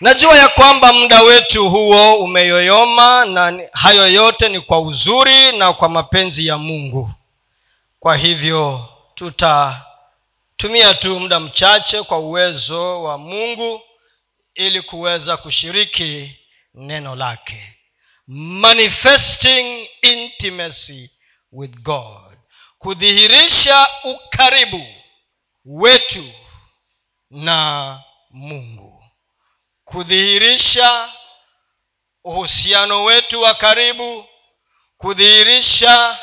najua ya kwamba muda wetu huo umeyoyoma na hayo yote ni kwa uzuri na kwa mapenzi ya mungu. Kwa hivyo tutatumia tu muda mchache kwa uwezo wa mungu ili kuweza kushiriki neno lake. Manifesting intimacy with god. Kudhihirisha ukaribu wetu na mungu kudhihirisha uhusiano wetu wa karibu kudhihirisha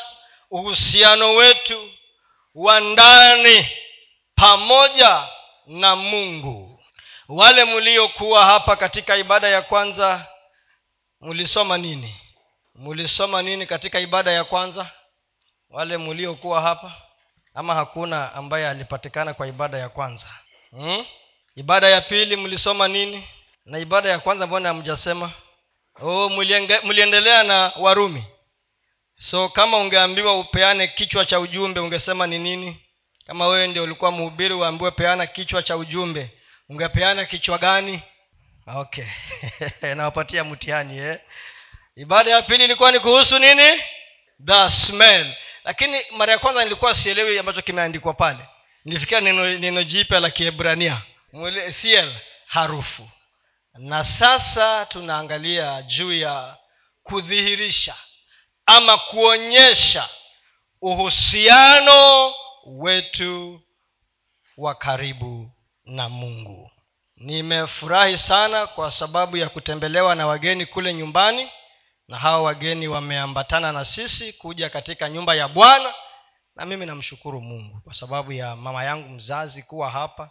uhusiano wetu wa ndani pamoja na mungu. Wale mliokuwa hapa katika ibada ya kwanza mlisoma nini? Mlisoma nini katika ibada ya kwanza? Wale mliokuwa hapa? Ama hakuna ambaye alipatikana kwa ibada ya kwanza? Hmm? ibada ya pili mlisoma nini na ibada ya kwanza mbona hamjasema? Oh, mliendelea na warumi. So kama ungeambiwa upeane kichwa cha ujumbe ungesema ni nini? Kama wewe ndio ulikuwa mhubiri uambiwe peana kichwa cha ujumbe. Ungepeana kichwa gani? Okay. Nawapatia mtihani eh? ibada ya pili ilikuwa ni kuhusu nini? The smell. Lakini mara ya kwanza nilikuwa sielewi ambacho kimeandikwa pale. Nilifikia neno, jipya la kiebrania. Harufu na sasa tunaangalia juu ya kudhihirisha ama kuonyesha uhusiano wetu wa karibu na mungu. Nimefurahi sana kwa sababu ya kutembelewa na wageni kule nyumbani na hawa wageni wameambatana na sisi kuja katika nyumba ya bwana na mimi namshukuru mungu kwa sababu ya mama yangu mzazi kuwa hapa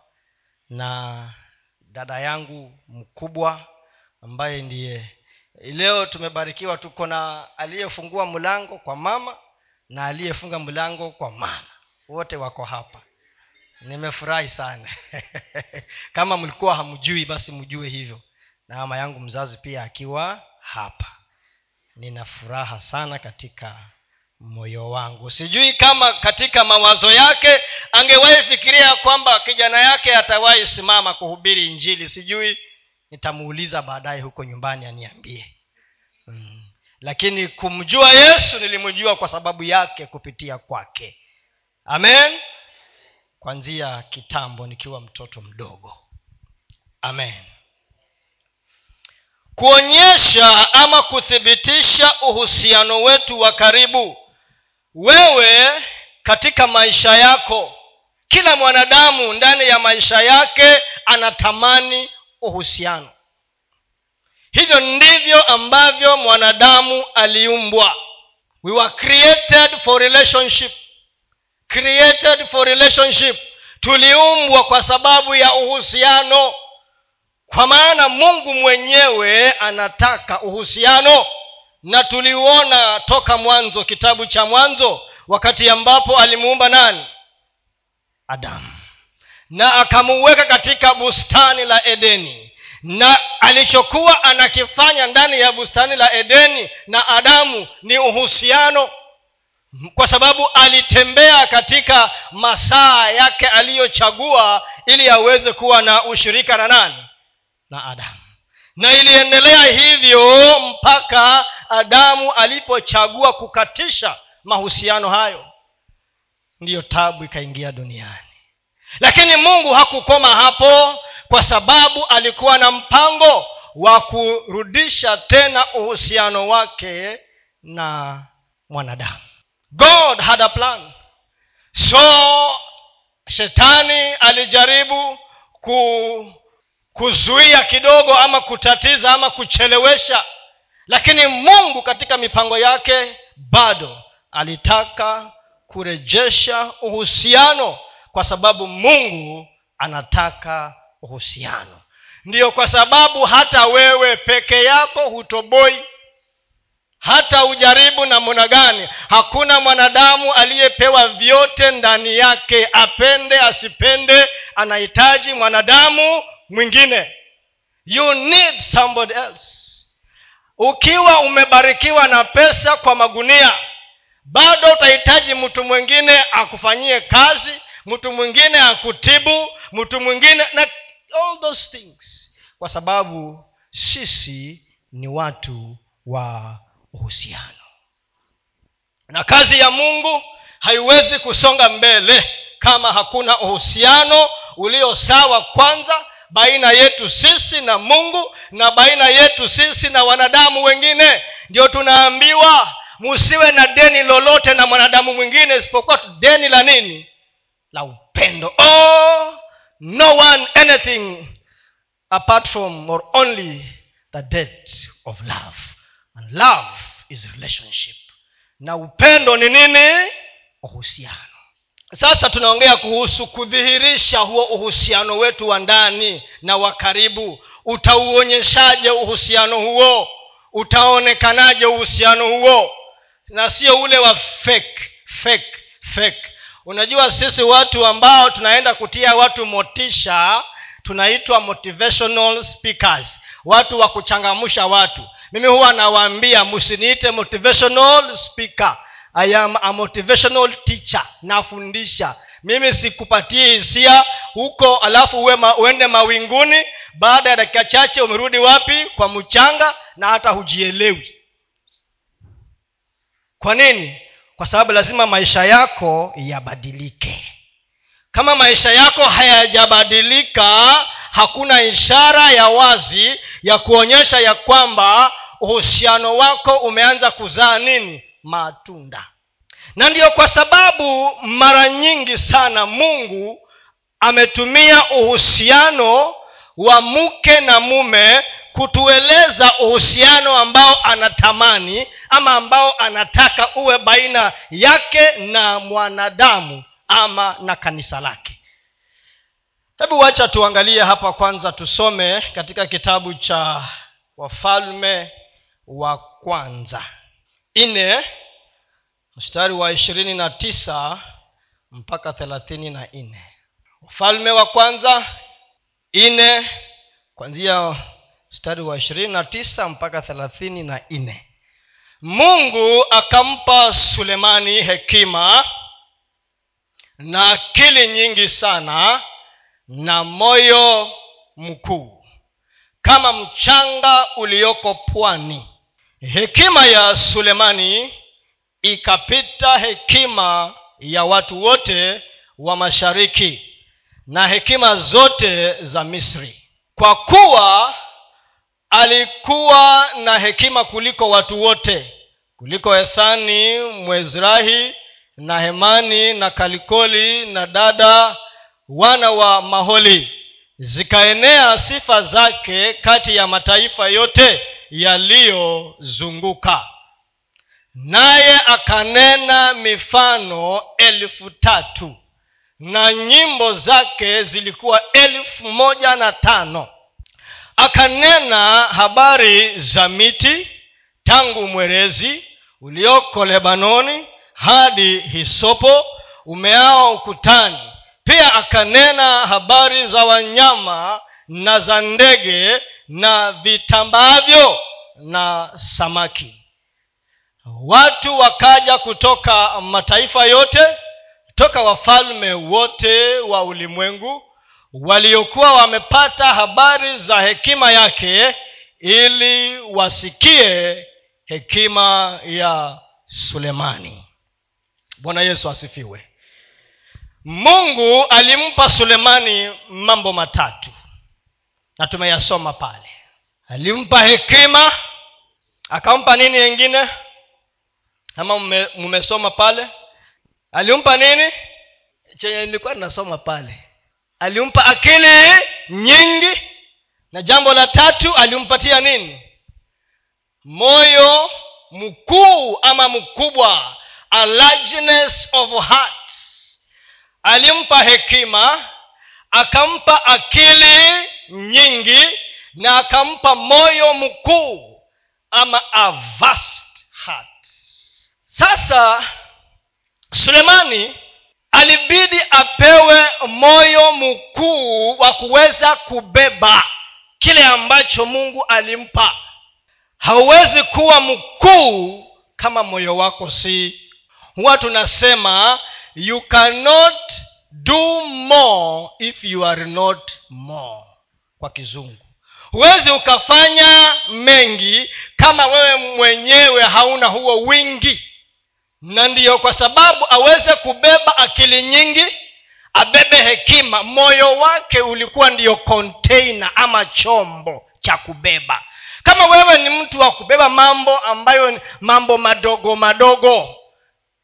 na dada yangu mkubwa ambaye ndiye. Leo tumebarikiwa tuko na aliyefungua mlango kwa mama na aliyefunga mlango kwa mama. Wote wako hapa. Nimefurahi sana. Kama mlikuwa hamjui basi mjue hivyo. Na mama yangu mzazi pia akiwa hapa. Nina furaha sana katika moyo wangu. Sijui kama katika mawazo yake angewahi fikiria kwamba kijana yake atawahi simama kuhubiri injili. Sijui nitamuuliza baadaye huko nyumbani aniambie. Hmm. lakini kumjua yesu nilimjua kwa sababu yake kupitia kwake. Amen. Kwanzia kitambo nikiwa mtoto mdogo. Amen. Kuonyesha ama kuthibitisha uhusiano wetu wa karibu wewe katika maisha yako. Kila mwanadamu ndani ya maisha yake anatamani uhusiano. Hivyo ndivyo ambavyo mwanadamu aliumbwa. We were created for relationship. Created for relationship. Tuliumbwa kwa sababu ya uhusiano. Kwa maana mungu mwenyewe anataka uhusiano na tuliuona toka mwanzo kitabu cha mwanzo wakati ambapo alimuumba nani? Adamu. Na akamuweka katika bustani la edeni. Na alichokuwa anakifanya ndani ya bustani la edeni na adamu ni uhusiano kwa sababu alitembea katika masaa yake aliyochagua ili aweze kuwa na ushirika na nani? Na adamu. Na iliendelea hivyo mpaka adamu alipochagua kukatisha mahusiano hayo ndiyo tabu ikaingia duniani. Lakini mungu hakukoma hapo kwa sababu alikuwa na mpango wa kurudisha tena uhusiano wake na mwanadamu. God had a plan. So shetani alijaribu ku kuzuia kidogo ama kutatiza ama kuchelewesha lakini mungu katika mipango yake bado alitaka kurejesha uhusiano kwa sababu mungu anataka uhusiano. Ndiyo kwa sababu hata wewe peke yako hutoboi hata ujaribu namna gani hakuna mwanadamu aliyepewa vyote ndani yake apende asipende anahitaji mwanadamu mwingine. You need somebody else ukiwa umebarikiwa na pesa kwa magunia bado utahitaji mtu mwingine akufanyie kazi mtu mwingine akutibu mtu mwingine na all those things. Kwa sababu sisi ni watu wa uhusiano. Na kazi ya mungu haiwezi kusonga mbele kama hakuna uhusiano ulio sawa kwanza baina yetu sisi na mungu na baina yetu sisi na wanadamu wengine. Ndio tunaambiwa musiwe na deni lolote na mwanadamu mwingine isipokuwa deni la nini? La upendo. Oh, no one anything apart from or only the debt of love. And love is relationship. Na upendo ni nini? Uhusiano sasa tunaongea kuhusu kudhihirisha huo uhusiano wetu wa ndani na wa karibu. Utauonyeshaje uhusiano huo? Utaonekanaje uhusiano huo? Na sio ule wa fake fake fake. Unajua sisi watu ambao tunaenda kutia watu motisha tunaitwa motivational speakers. Watu wa kuchangamsha watu. Mimi huwa nawaambia msiniite motivational speaker i am a motivational teacher nafundisha. Mimi sikupatie hisia huko alafu uende mawinguni baada ya dakika chache umerudi wapi? Kwa mchanga na hata hujielewi. Kwa nini? Kwa sababu lazima maisha yako yabadilike. Kama maisha yako hayajabadilika hakuna ishara ya wazi ya kuonyesha ya kwamba uhusiano wako umeanza kuzaa nini matunda. Na ndiyo kwa sababu mara nyingi sana mungu ametumia uhusiano wa mke na mume kutueleza uhusiano ambao anatamani ama ambao anataka uwe baina yake na mwanadamu ama na kanisa lake. Hebu wacha tuangalie hapa kwanza tusome katika kitabu cha wafalme wa kwanza nne mstari wa ishirini na tisa mpaka thelathini na nne ufalme wa kwanza nne kwanzia mstari wa ishirini na tisa mpaka thelathini na nne mungu akampa sulemani hekima na akili nyingi sana na moyo mkuu kama mchanga ulioko pwani hekima ya sulemani ikapita hekima ya watu wote wa mashariki na hekima zote za misri. Kwa kuwa alikuwa na hekima kuliko watu wote kuliko ethani mwezrahi na hemani na kalikoli na dada wana wa maholi. Zikaenea sifa zake kati ya mataifa yote yaliyozunguka. Naye akanena mifano elfu tatu na nyimbo zake zilikuwa elfu moja na tano. Akanena habari za miti tangu mwerezi ulioko lebanoni hadi hisopo umeao ukutani. Pia akanena habari za wanyama na za ndege na vitambaavyo na samaki. Watu wakaja kutoka mataifa yote toka wafalme wote wa ulimwengu waliokuwa wamepata habari za hekima yake ili wasikie hekima ya sulemani. Bwana yesu asifiwe. Mungu alimpa sulemani mambo matatu na tumeyasoma pale. Alimpa hekima akampa nini yengine ama mmesoma pale? Alimpa nini? Chenye nilikuwa ninasoma pale. Alimpa akili nyingi na jambo la tatu alimpatia nini? Moyo mkuu ama mkubwa a largeness of heart. Alimpa hekima akampa akili nyingi na akampa moyo mkuu ama a vast heart. Sasa sulemani alibidi apewe moyo mkuu wa kuweza kubeba kile ambacho mungu alimpa. Hauwezi kuwa mkuu kama moyo wako si. Huwa tunasema you cannot do more if you are not more kwa kizungu. Huwezi ukafanya mengi kama wewe mwenyewe hauna huo wingi. Na ndiyo kwa sababu aweze kubeba akili nyingi abebe hekima. Moyo wake ulikuwa ndiyo konteina ama chombo cha kubeba. Kama wewe ni mtu wa kubeba mambo ambayo mambo madogo madogo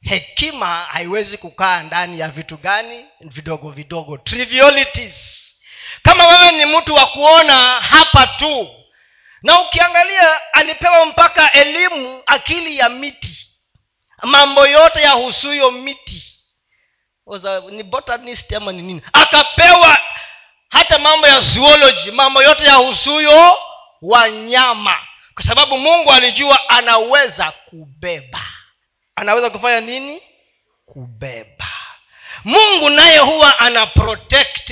hekima haiwezi kukaa ndani ya vitu gani? Vidogo vidogo trivialities kama wewe ni mtu wa kuona hapa tu na ukiangalia alipewa mpaka elimu akili ya miti. Mambo yote yahusuyo miti. Oza, ni botanist ama ni nini? Akapewa hata mambo ya zoology mambo yote yahusuyo wanyama. Kwa sababu mungu alijua anaweza kubeba. Anaweza kufanya nini? Kubeba mungu naye huwa ana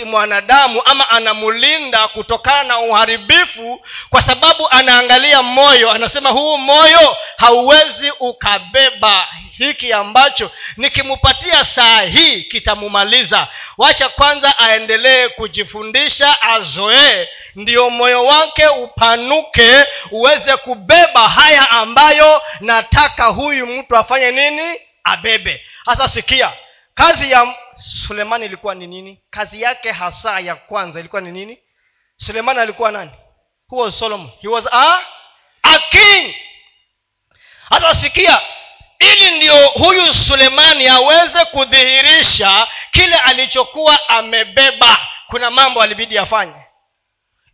mwanadamu ama anamlinda kutokana na uharibifu kwa sababu anaangalia moyo. Anasema huu moyo hauwezi ukabeba hiki ambacho. Nikimpatia saa hii kitamumaliza. Wacha kwanza aendelee kujifundisha azoee. Ndiyo moyo wake upanuke uweze kubeba haya ambayo nataka huyu mtu afanye nini? Abebe. Hasa sikia kazi ya sulemani ilikuwa ni nini? Kazi yake hasa ya kwanza ilikuwa ni nini? Sulemani alikuwa nani? Who was solomon? He was a, a king. Hatasikia ili ndio huyu sulemani aweze kudhihirisha kile alichokuwa amebeba. Kuna mambo alibidi afanye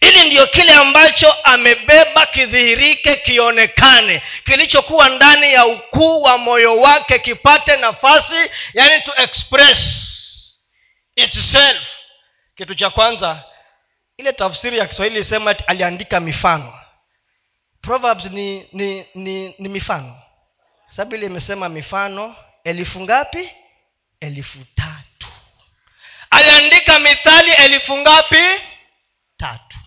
ili ndiyo kile ambacho amebeba kidhihirike kionekane. Kilichokuwa ndani ya ukuu wa moyo wake kipate nafasi yani to express itself. Kitu cha kwanza ile tafsiri ya kiswahili isema aliandika mifano. Proverbs ni ni ni, ni mifano. Sabili imesema mifano elfu ngapi? Elfu tatu. Aliandika mithali elfu ngapi? Tatu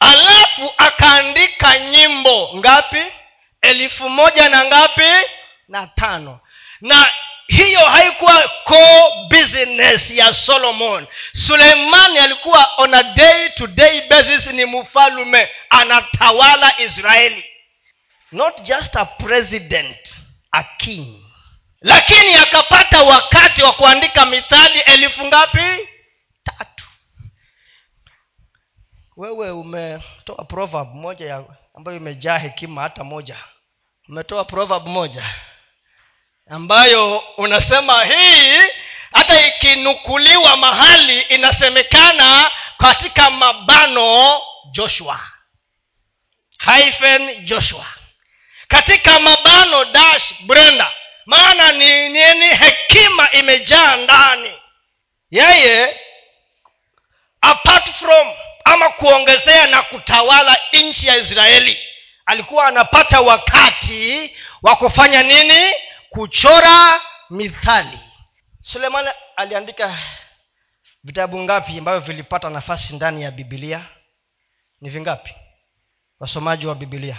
alafu akaandika nyimbo. Ngapi? Elfu moja na ngapi? Na tano. Na hiyo haikuwa core business ya solomon. Suleimani alikuwa on a day to day basis ni mfalume anatawala israeli. Not just a president a king. Lakini akapata wakati wa kuandika mithali elfu ngapi tatu wewe umetoa proverb moja ya ambayo imejaa hekima hata moja. Umetoa proverb moja ambayo unasema hii hata ikinukuliwa mahali inasemekana katika mabano joshua. Hyphen joshua. Katika mabano dash brenda. Maana ni nini hekima imejaa ndani. Yeye apart from ama kuongezea na kutawala nchi ya israeli alikuwa anapata wakati wa kufanya nini? Kuchora mithali. Sulemani aliandika vitabu ngapi ambavyo vilipata nafasi ndani ya bibilia ni vingapi? Wasomaji wa bibilia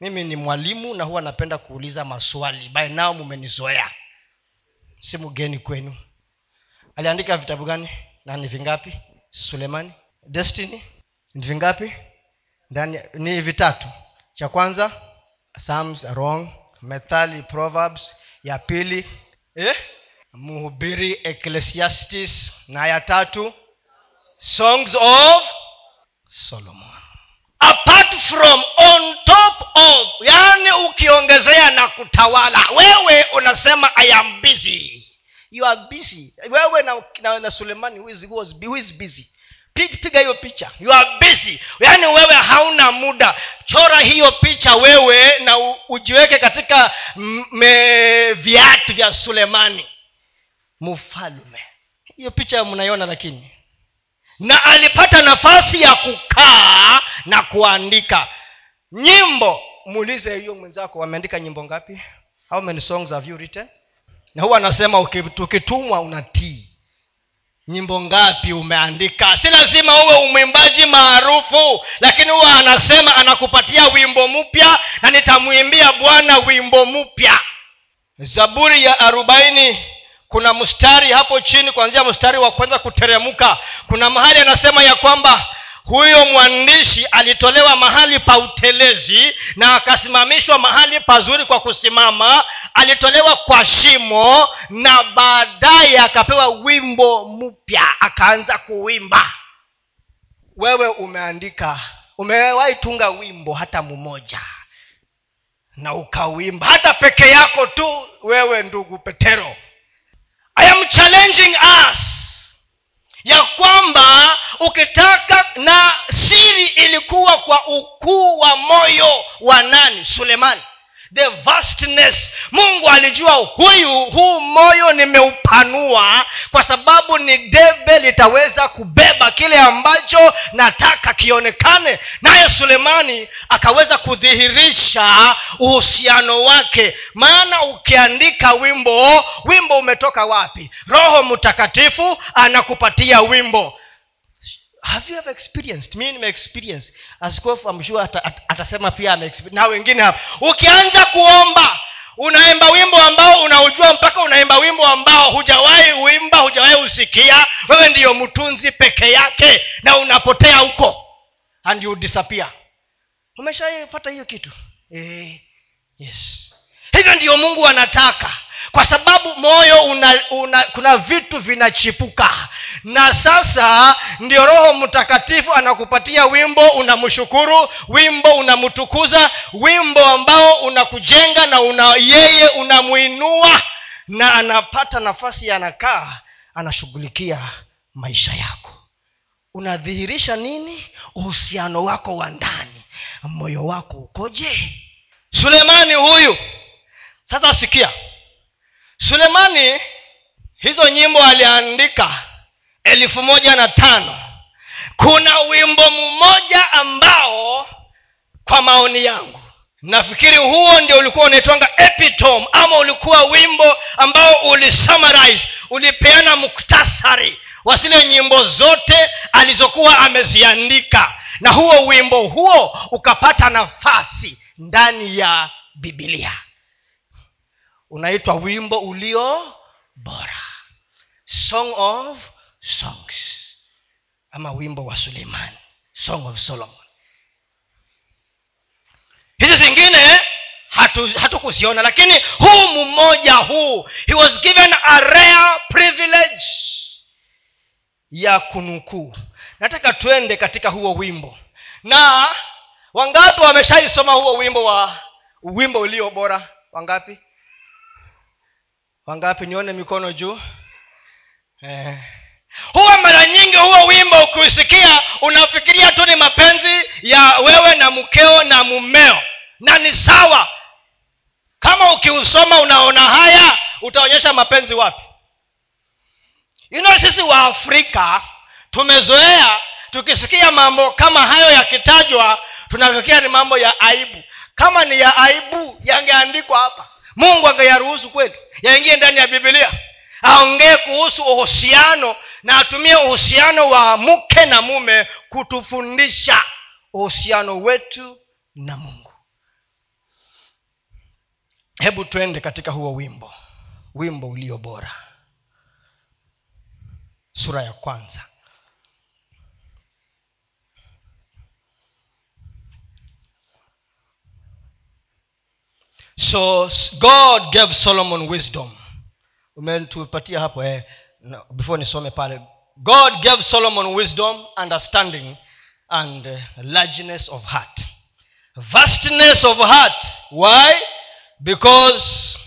mimi ni mwalimu na huwa napenda kuuliza maswali. By nao mumenizoea. Si mgeni kwenu. Aliandika vitabu gani na ni vingapi? Sulemani destiny ni vingapi ni vitatu cha kwanza psalms wrong. Methali proverbs. Ya pili eh? mhubiri ecclesiastes. Na ya tatu songs of solomon. Apart from on top of yaani ukiongezea na kutawala wewe unasema i am busy. You are busy. Wewe na, na, na sulemani who is, who is busy piga hiyo picha. You are busy. Yaani wewe hauna muda. Chora hiyo picha wewe na ujiweke katika viatu vya sulemani. Mfalume. Hiyo picha mnaiona lakini. Na alipata nafasi ya kukaa na kuandika. Nyimbo. Muulize hiyo mwenzako wameandika nyimbo ngapi? How many songs have you written? Na huwa anasema ukitumwa unatii nyimbo ngapi umeandika? Si lazima uwe umwimbaji maarufu lakini huwa anasema anakupatia wimbo mpya na nitamwimbia bwana wimbo mpya. Zaburi ya arobaini kuna mstari hapo chini kuanzia mstari wa kwanza kuteremka. Kuna mahali anasema ya kwamba huyo mwandishi alitolewa mahali pa utelezi na akasimamishwa mahali pazuri kwa kusimama alitolewa kwa shimo na baadaye akapewa wimbo mpya akaanza kuwimba. Wewe umeandika umewahi tunga wimbo hata mmoja na ukawimba hata peke yako tu wewe ndugu petero. I am challenging us ya kwamba ukitaka na siri ilikuwa kwa ukuu wa moyo wa nani? Sulemani the vastness. Mungu alijua huyu huu moyo nimeupanua kwa sababu ni debe litaweza kubeba kile ambacho nataka kionekane. Naye sulemani akaweza kudhihirisha uhusiano wake. Maana ukiandika wimbo wimbo umetoka wapi? Roho mtakatifu anakupatia wimbo have you ever experienced mi nimeexperience askofu amshua ata, at, atasema pia na wengine hapa. Ukianza kuomba unaimba wimbo ambao unaujua mpaka unaimba wimbo ambao hujawahi uimba hujawahi usikia wewe ndiyo mtunzi peke yake na unapotea huko and you disappear. Umeshaipata hiyo kitu? Eh, yes hivyo ndiyo mungu anataka. Kwa sababu moyo una, una kuna vitu vinachipuka. Na sasa ndio roho mtakatifu anakupatia wimbo unamshukuru wimbo unamtukuza wimbo ambao unakujenga na una yeye unamwinua na anapata nafasi anakaa anashughulikia maisha yako. Unadhihirisha nini? Uhusiano wako wa ndani. Moyo wako ukoje? Sulemani huyu sasa sikia. Sulemani hizo nyimbo aliandika elfu moja na tano. Kuna wimbo mmoja ambao kwa maoni yangu nafikiri huo ndio ulikuwa unaitwanga epitom ama ulikuwa wimbo ambao ulisummarize ulipeana muktasari wa zile nyimbo zote alizokuwa ameziandika. Na huo wimbo huo ukapata nafasi ndani ya bibilia unaitwa wimbo ulio bora. Song of songs. Ama wimbo wa suleiman. Song of solomon. Hizi zingine hatukuziona hatu lakini huu mmoja huu he was given a rare privilege ya kunukuu. Nataka twende katika huo wimbo. Na wangapi wameshaisoma huo wimbo wa wimbo ulio bora? Wangapi wangapi nione mikono juu? Eh. huwa mara nyingi huo wimbo ukiusikia unafikiria tu ni mapenzi ya wewe na mkeo na mumeo. Na ni sawa. Kama ukiusoma unaona haya utaonyesha mapenzi wapi. You sisi wa afrika tumezoea tukisikia mambo kama hayo yakitajwa tunafikiria ni mambo ya aibu. Kama ni ya aibu yangeandikwa hapa mungu angeyaruhusu kweli? Yaingie ndani ya bibilia aongee kuhusu uhusiano na atumie uhusiano wa mke na mume kutufundisha uhusiano wetu na mungu. Hebu twende katika huo wimbo. Wimbo ulio bora. Sura ya kwanza so god gave solomon wisdom. Umetupatia hapo eh, before nisome pale. God gave solomon wisdom understanding and uh, largeness of heart. Vastness of heart. Why? Because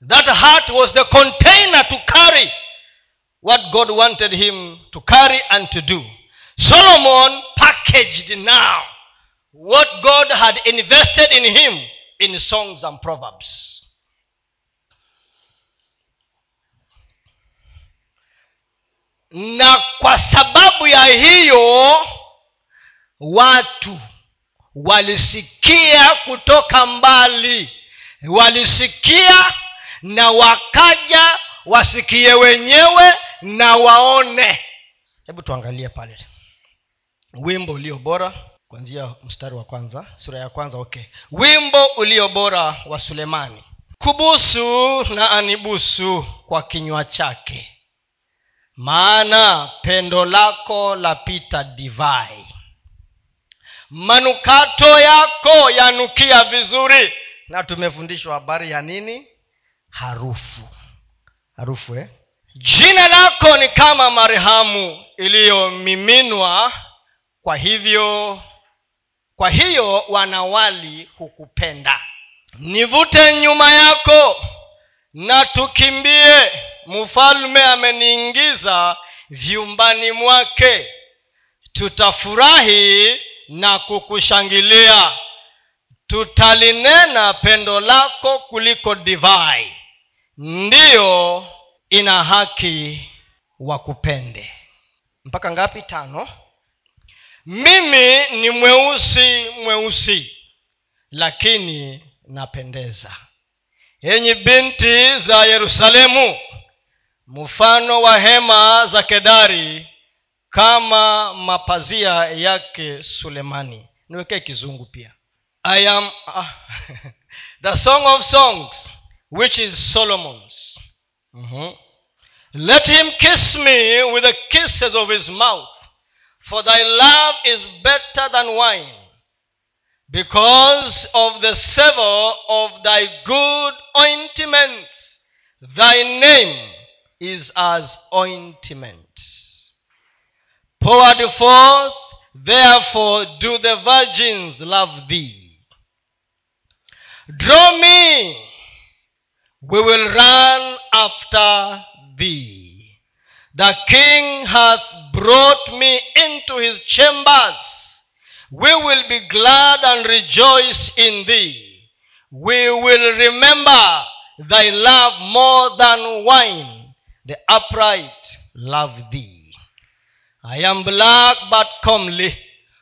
that heart was the container to carry what god wanted him to carry and to do. Solomon packaged now what god had invested in him in songs and proverbs. Na kwa sababu ya hiyo watu walisikia kutoka mbali walisikia na wakaja wasikie wenyewe na waone. Hebu tuangalie pale. Wimbo ulio bora kuanzia mstari wa kwanza sura ya kwanza okay. Wimbo ulio bora wa sulemani. Kubusu na anibusu kwa kinywa chake. Maana pendo lako lapita divai. Manukato yako yanukia vizuri. Na tumefundishwa habari ya nini? Harufu. Harufu eh? jina lako ni kama marhamu iliyomiminwa. Kwa hivyo kwa hiyo wanawali hukupenda. Nivute nyuma yako na tukimbie. Mfalme ameniingiza vyumbani mwake. Tutafurahi na kukushangilia. Tutalinena pendo lako kuliko divai. Ndiyo ina haki wakupende. Mpaka ngapi? Tano mimi ni mweusi mweusi lakini napendeza. Yenyi binti za yerusalemu mfano wa hema za kedari kama mapazia yake sulemani. Niwekee kizungu pia. I am uh, the song of songs which is solomon's. Mm-hmm. let him kiss me with the kisses of his mouth for thy love is better than wine because of the savor of thy good ointments. Thy name is as ointment. Poured forth therefore do the virgins love thee. Draw me we will run after thee the king hath brought me into his chambers. We will be glad and rejoice in thee. We will remember thy love more than wine. The upright love thee. I am black but comely.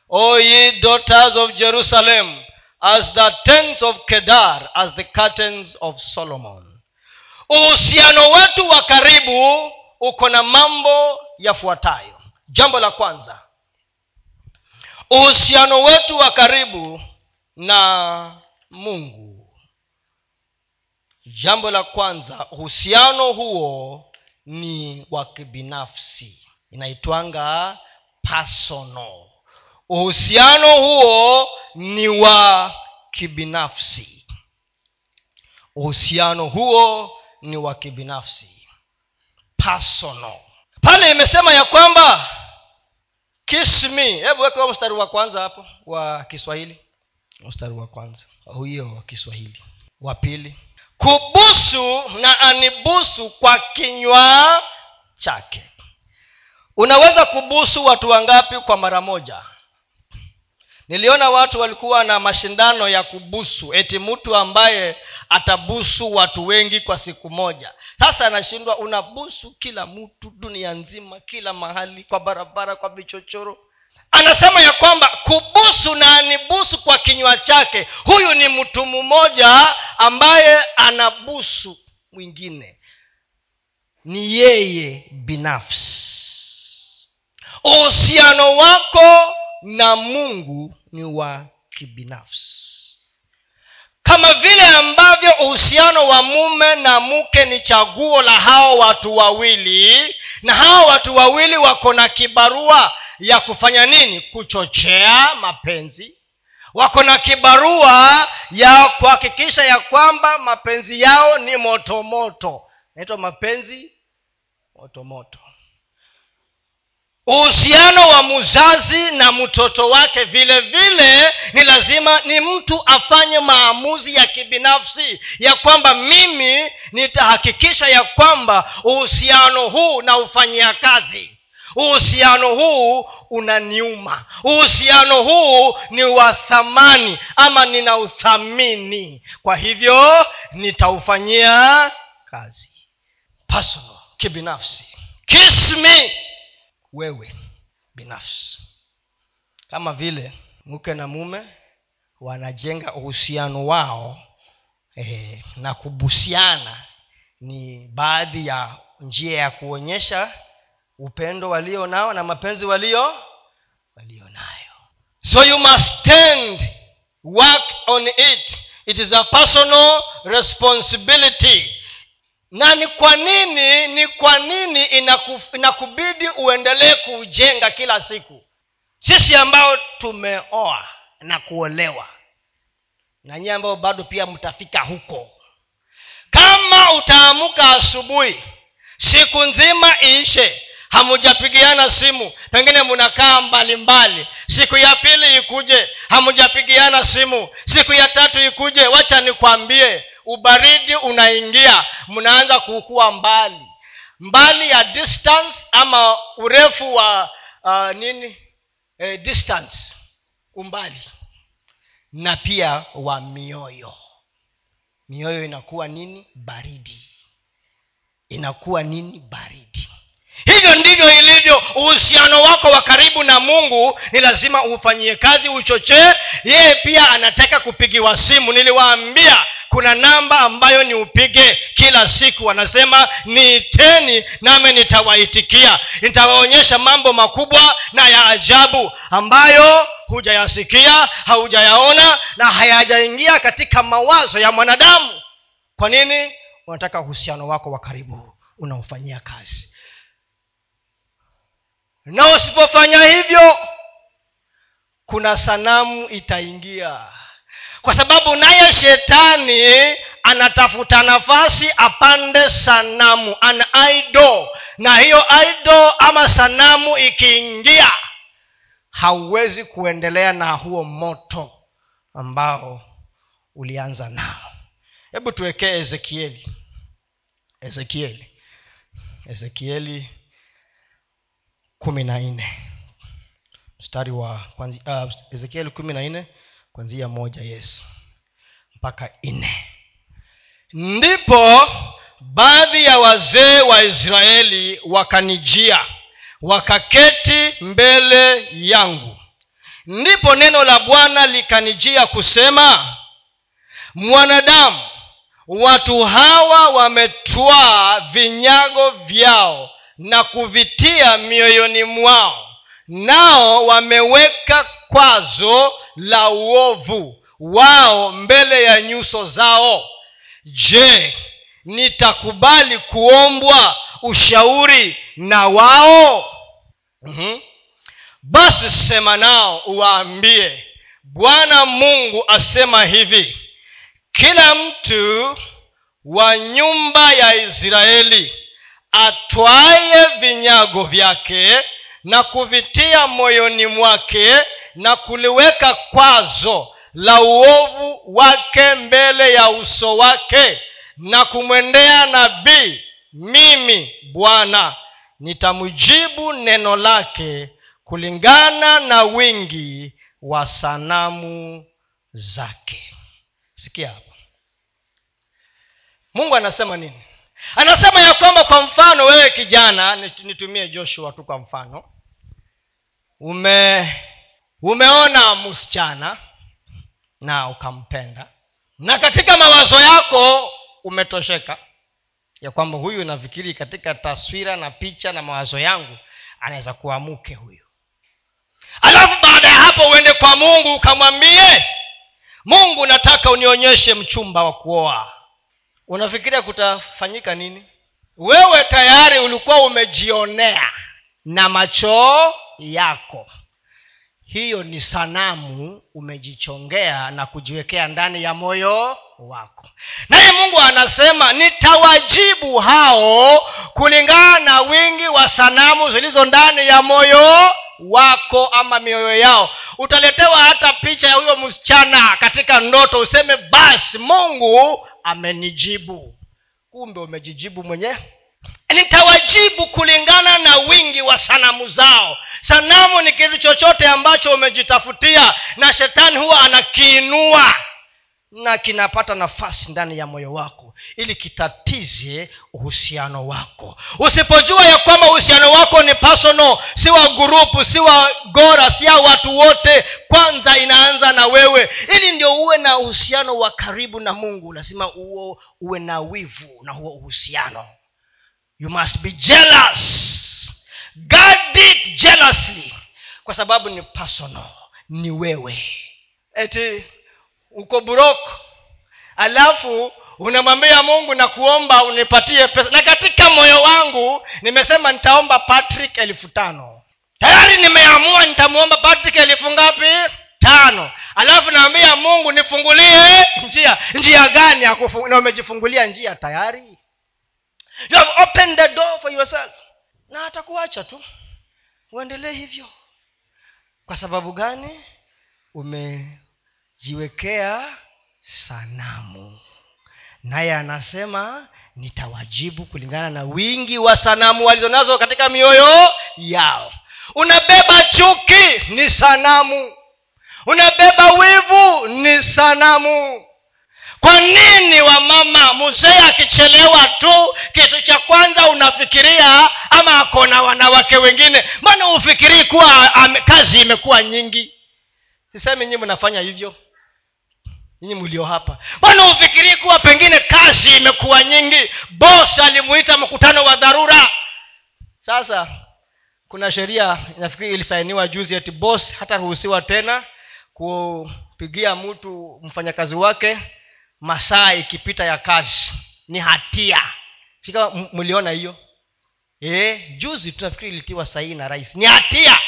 O ye daughters of jerusalem as the tents of kedar as the curtains of solomon. Uhusiano wetu wa karibu uko na mambo yafuatayo. Jambo la kwanza uhusiano wetu wa karibu na mungu. Jambo la kwanza uhusiano huo ni wa kibinafsi inaitwanga personal. Uhusiano huo ni wa kibinafsi. Uhusiano huo ni wa kibinafsi personal. Pale imesema ya kwamba kiss me hebu weka mstari wa kwanza hapo wa kiswahili. Mstari wa kwanza huyo wa kiswahili. Wa pili kubusu na anibusu kwa kinywa chake. Unaweza kubusu watu wangapi kwa mara moja niliona watu walikuwa na mashindano ya kubusu eti mtu ambaye atabusu watu wengi kwa siku moja. Sasa anashindwa unabusu kila mtu dunia nzima kila mahali kwa barabara kwa vichochoro. Anasema ya kwamba kubusu na anibusu kwa kinywa chake huyu ni mtu mmoja ambaye anabusu mwingine. Ni yeye binafsi. Uhusiano wako na mungu ni wa kibinafsi. Kama vile ambavyo uhusiano wa mume na mke ni chaguo la hao watu wawili na hao watu wawili wako na kibarua ya kufanya nini? Kuchochea mapenzi. Wako na kibarua ya kuhakikisha ya kwamba mapenzi yao ni motomoto naitwa mapenzi motomoto uhusiano wa mzazi na mtoto wake vile vile ni lazima ni mtu afanye maamuzi ya kibinafsi ya kwamba mimi nitahakikisha ya kwamba uhusiano huu naufanyia kazi. Uhusiano huu unaniuma. Uhusiano huu ni wa thamani ama ninauthamini kwa hivyo nitaufanyia kazi. Personal kibinafsi. Kiss me wewe binafsi. Kama vile mke na mume wanajenga uhusiano wao eh, na kubusiana ni baadhi ya njia ya kuonyesha upendo walio nao na mapenzi walio walio nayo. So you must stand work on it. It is a personal responsibility na ni kwa nini ni kwa nini inakubidi uendelee kuujenga kila siku? Sisi ambao tumeoa na kuolewa na nyie ambao bado pia mtafika huko kama utaamka asubuhi siku nzima iishe hamujapigiana simu pengine mnakaa mbalimbali siku ya pili ikuje hamujapigiana simu siku ya tatu ikuje wacha nikwambie ubaridi unaingia mnaanza kuukua mbali. Mbali ya distance ama urefu wa uh, nini? Eh, distance. Umbali. Na pia wa mioyo. Mioyo inakuwa nini? Baridi. Inakuwa nini? Baridi hivyo ndivyo ilivyo uhusiano wako wa karibu na mungu. Ni lazima ufanyie kazi uchochee. Yeye pia anataka kupigiwa simu. Niliwaambia kuna namba ambayo ni upige kila siku. Wanasema niiteni name nitawaitikia. Nitawaonyesha mambo makubwa na ya ajabu ambayo hujayasikia haujayaona na hayajaingia katika mawazo ya mwanadamu. Kwa nini? Unataka uhusiano wako wa karibu unaofanyia kazi na usipofanya hivyo kuna sanamu itaingia. Kwa sababu naye shetani anatafuta nafasi apande sanamu an idol. Na hiyo idol ama sanamu ikiingia hauwezi kuendelea na huo moto ambao ulianza nao. Hebu tuwekee ezekieli. Ezekieli. Ezekieli kumi na nne. Mstari wa uh, ezekieli kumi na nne kwanzia moja yesu mpaka nne. Ndipo baadhi ya wazee wa israeli wakanijia wakaketi mbele yangu. Ndipo neno la bwana likanijia kusema mwanadamu watu hawa wametwaa vinyago vyao na kuvitia mioyoni mwao. Nao wameweka kwazo la uovu wao mbele ya nyuso zao. Je nitakubali kuombwa ushauri na wao? Mm-hmm. basi sema nao uwaambie bwana mungu asema hivi kila mtu wa nyumba ya israeli atwaye vinyago vyake na kuvitia moyoni mwake na kuliweka kwazo la uovu wake mbele ya uso wake na kumwendea nabii mimi bwana nitamjibu neno lake kulingana na wingi wa sanamu zake. Sikia hapo. Mungu anasema nini anasema ya kwamba kwa mfano wewe kijana nitumie joshua tu kwa mfano. Ume umeona msichana na ukampenda. Na katika mawazo yako umetosheka ya kwamba huyu nafikiri katika taswira na picha na mawazo yangu anaweza kuwa mke huyu. Alafu baada ya hapo uende kwa mungu ukamwambie mungu nataka unionyeshe mchumba wa kuoa unafikiria kutafanyika nini? Wewe tayari ulikuwa umejionea na macho yako. Hiyo ni sanamu umejichongea na kujiwekea ndani ya moyo wako. Naye mungu anasema nitawajibu hao kulingana na wingi wa sanamu zilizo ndani ya moyo wako ama mioyo yao. Utaletewa hata picha ya huyo msichana katika ndoto useme basi mungu amenijibu. Kumbe umejijibu mwenyewe. Nitawajibu kulingana na wingi wa sanamu zao. Sanamu ni kitu chochote ambacho umejitafutia na shetani huwa anakiinua na kinapata nafasi ndani ya moyo wako ili kitatize uhusiano wako. Usipojua ya kwamba uhusiano wako ni personal si wa gurupu si wa gora si ya watu wote kwanza inaanza na wewe. Ili ndio uwe na uhusiano wa karibu na mungu lazima uo uwe na wivu na huo uhusiano. You must be jealous. Guard it jealously. Kwa sababu ni personal ni wewe. Eti uko buroko alafu unamwambia mungu na kuomba unipatie pesa. Na katika moyo wangu nimesema nitaomba patrick elfu tano. Tayari nimeamua nitamwomba patrick elfu ngapi? Tano. Alafu naambia mungu nifungulie njia. Njia gani na umejifungulia njia tayari? You have opened the door for yourself. Na atakuacha tu. Uendelee hivyo. Kwa sababu gani umejiwekea sanamu. Naye anasema nitawajibu kulingana na wingi wa sanamu walizonazo katika mioyo yao. Unabeba chuki ni sanamu. Unabeba wivu ni sanamu. Kwa nini wamama mzee akichelewa tu kitu cha kwanza unafikiria ama akona wanawake wengine? Maana ufikirii kuwa am, kazi imekuwa nyingi? Sisemi nyii mnafanya hivyo nyinyi mlio hapa. Mbona ufikirii kuwa pengine kazi imekuwa nyingi. Bos alimuita mkutano wa dharura. Sasa kuna sheria nafikiri ilisainiwa juzi eti bos hataruhusiwa tena kupigia mtu mfanyakazi wake masaa ikipita ya kazi. Ni hatia. Sika mliona hiyo? E, juzi tu nafikiri ilitiwa sahihi na rais. Ni hatia.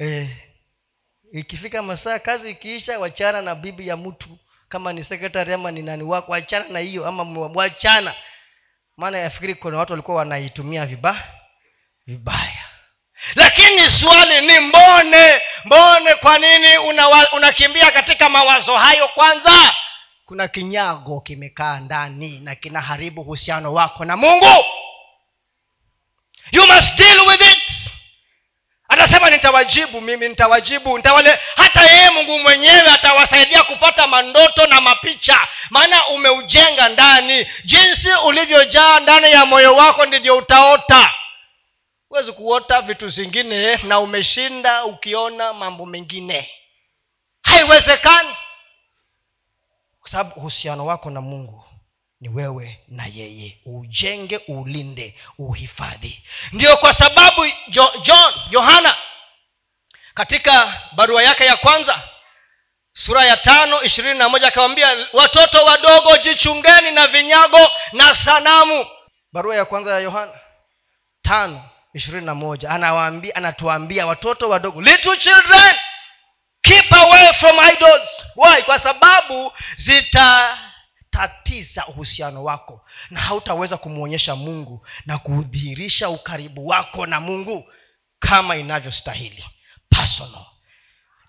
E, ikifika masaa kazi ikiisha wachana na bibi ya mtu. Kama ni sekretari ama ni nani wako wachana na hiyo ama wachana. Maana yafikiri kuna watu walikuwa wanaitumia vibaya vibaya. Lakini swali ni mbone mbone kwa nini unakimbia una katika mawazo hayo kwanza? Kuna kinyago kimekaa ndani na kinaharibu uhusiano wako na mungu. You must deal with it atasema nitawajibu mimi nitawajibu nitawale hata yeye mungu mwenyewe atawasaidia kupata mandoto na mapicha. Maana umeujenga ndani. Jinsi ulivyojaa ndani ya moyo wako ndivyo utaota. Huwezi kuota vitu zingine na umeshinda ukiona mambo mengine. Haiwezekani. Kwa sababu uhusiano wako na mungu ni wewe na yeye. Ujenge ulinde uhifadhi. Ndio kwa sababu jo, john yohana katika barua yake ya kwanza sura ya tano ishirini na moja akawambia watoto wadogo jichungeni na vinyago na sanamu. Barua ya kwanza ya yohana tano ishirini na moja anawaambia anatuambia watoto wadogo little children keep away from idols. Why? Kwa sababu zitatatiza uhusiano wako na hautaweza kumwonyesha mungu na kudhihirisha ukaribu wako na mungu kama inavyostahili personal.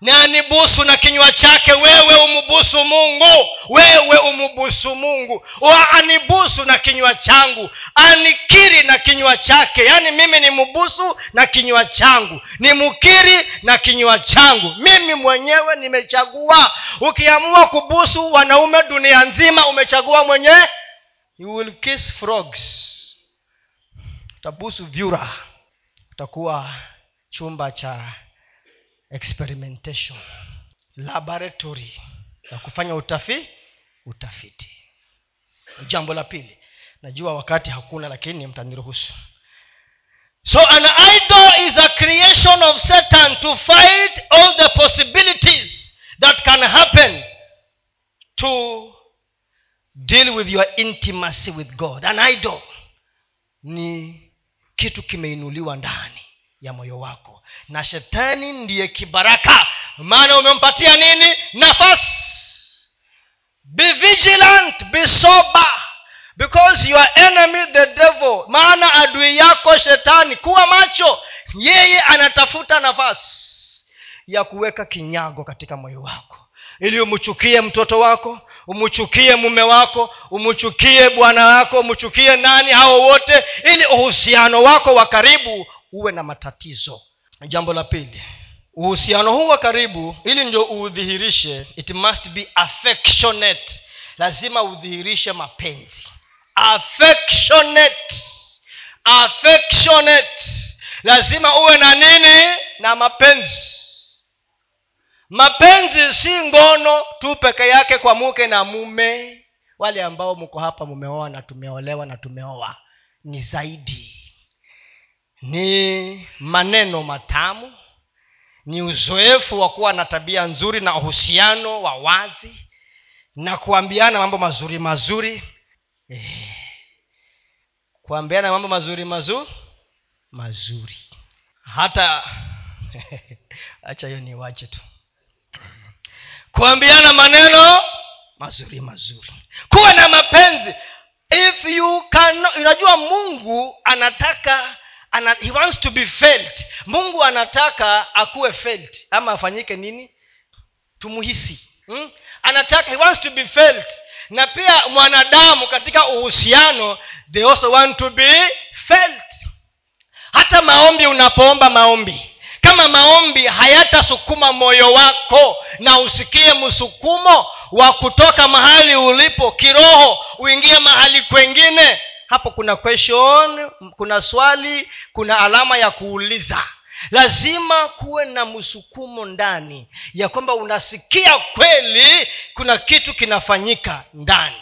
Nani anibusu na kinywa chake wewe umubusu mungu wewe umubusu mungu. Anibusu na kinywa changu anikiri na kinywa chake. Yaani mimi ni mbusu na kinywa changu ni mkiri na kinywa changu. Mimi mwenyewe nimechagua. Ukiamua kubusu wanaume dunia nzima umechagua mwenyewe you will kiss frogs. Utabusu vyura. Utakuwa chumba cha experimentation laboratory ya kufanya utafi utafiti. Jambo la pili najua wakati hakuna lakini mtaniruhusu. So an idol is a creation of satan to fight all the possibilities that can happen to deal with your intimacy with god. An idol ni kitu kimeinuliwa ndani ya moyo wako. Na shetani ndiye kibaraka. Maana umempatia nini? Nafasi. Be vigilant be sober. Because your enemy the devil. Maana adui yako shetani kuwa macho. Yeye anatafuta nafasi ya kuweka kinyago katika moyo wako. Ili umchukie mtoto wako umchukie mume wako umchukie bwana wako umchukie nani hao wote. Ili uhusiano wako wa karibu uwe na matatizo. Jambo la pili uhusiano huu wa karibu ili ndio uudhihirishe it must be affectionate. Lazima udhihirishe mapenzi. Affectionate. Affectionate. Lazima uwe na nini? Na mapenzi. Mapenzi si ngono tu peke yake kwa muke na mume. Wale ambao mko hapa mumeoa na tumeolewa na tumeoa ni zaidi ni maneno matamu ni uzoefu wa kuwa na tabia nzuri na uhusiano wa wazi na kuambiana mambo mazuri mazuri. Eh, kuambiana mambo mazuri mazuri mazuri. Hata hacha hiyo ni wache tu. Kuambiana maneno mazuri mazuri. Kuwa na mapenzi. If you can unajua mungu anataka ana, he wants to be felt. Mungu anataka akuwe felt. Ama afanyike nini? Tumuhisi. Hmm? anataka he wants to be felt. Na pia mwanadamu katika uhusiano they also want to be felt. Hata maombi unapoomba maombi. Kama maombi hayatasukuma moyo wako na usikie msukumo wa kutoka mahali ulipo kiroho uingie mahali kwengine hapo kuna question kuna swali kuna alama ya kuuliza. Lazima kuwe na msukumo ndani ya kwamba unasikia kweli kuna kitu kinafanyika ndani.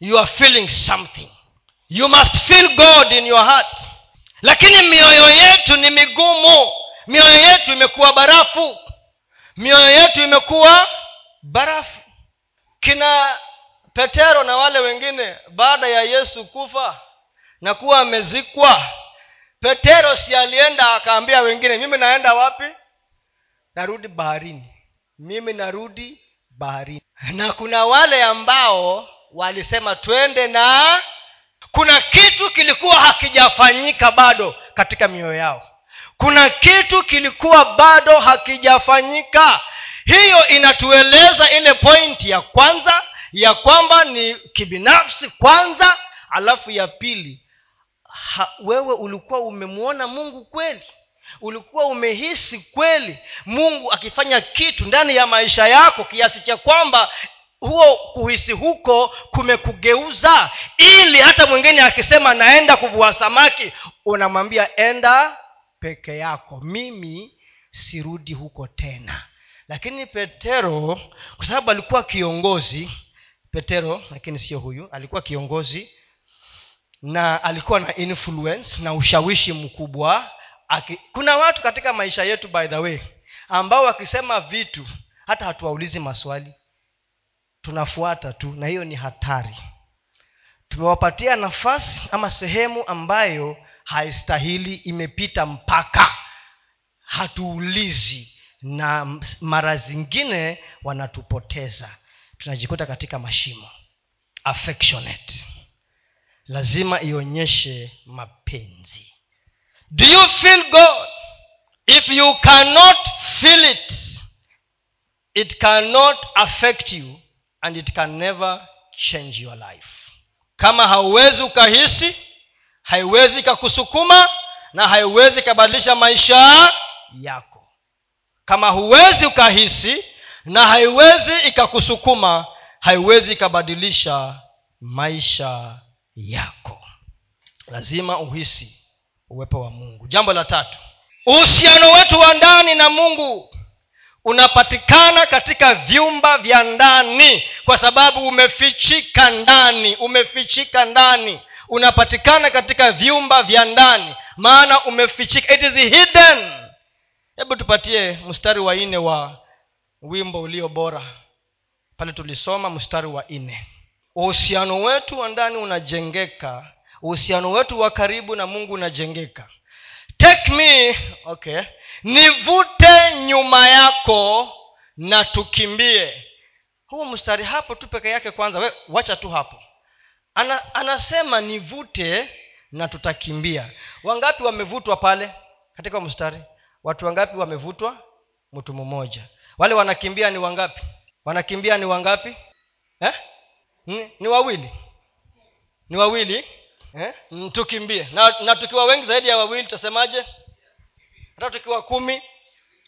You are feeling something. You must feel god in your heart. Lakini mioyo yetu ni migumu. Mioyo yetu imekuwa barafu. Mioyo yetu imekuwa barafu. Kina petero na wale wengine baada ya yesu kufa na kuwa amezikwa petero si alienda akaambia wengine mimi naenda wapi? Narudi baharini. Mimi narudi baharini. Na kuna wale ambao walisema twende na kuna kitu kilikuwa hakijafanyika bado katika mioyo yao. Kuna kitu kilikuwa bado hakijafanyika. Hiyo inatueleza ile pointi ya kwanza ya kwamba ni kibinafsi kwanza alafu ya pili ha, wewe ulikuwa umemwona mungu kweli? Ulikuwa umehisi kweli mungu akifanya kitu ndani ya maisha yako kiasi cha kwamba huo kuhisi huko kumekugeuza ili hata mwingine akisema naenda kuvua samaki unamwambia enda peke yako mimi sirudi huko tena. Lakini petero kwa sababu alikuwa kiongozi petero lakini sio huyu alikuwa kiongozi na alikuwa na influence na ushawishi mkubwa. Aki, kuna watu katika maisha yetu by the way ambao wakisema vitu hata hatuwaulizi maswali. Tunafuata tu na hiyo ni hatari. Tumewapatia nafasi ama sehemu ambayo haistahili imepita mpaka. Hatuulizi na mara zingine wanatupoteza tunajikuta katika mashimo. Affectionate. Lazima ionyeshe mapenzi. Do you feel god? If you cannot feel it it cannot affect you and it can never change your life. Kama hauwezi ukahisi haiwezi ikakusukuma na haiwezi ikabadilisha maisha yako. Kama huwezi ukahisi na haiwezi ikakusukuma haiwezi ikabadilisha maisha yako. Lazima uhisi uwepo wa mungu. Jambo la tatu uhusiano wetu wa ndani na mungu unapatikana katika vyumba vya ndani kwa sababu umefichika ndani umefichika ndani. Unapatikana katika vyumba vya ndani maana umefichika. It is hidden. Hebu tupatie mstari wa nne wa wimbo ulio bora. Pale tulisoma mstari wa nne. Uhusiano wetu wa ndani unajengeka. Uhusiano wetu wa karibu na mungu unajengeka. Take me okay. Nivute nyuma yako na tukimbie. Huu mstari hapo tu peke yake kwanza. We, wacha tu hapo. Ana, anasema nivute na tutakimbia. Wangapi wamevutwa pale katika mstari? Watu wangapi wamevutwa? Mtu mmoja wale wanakimbia ni wangapi? Wanakimbia ni wangapi? Eh? ni, ni wawili. Ni wawili. Eh? tukimbie. Na, na tukiwa wengi zaidi ya wawili tutasemaje? Hata tukiwa kumi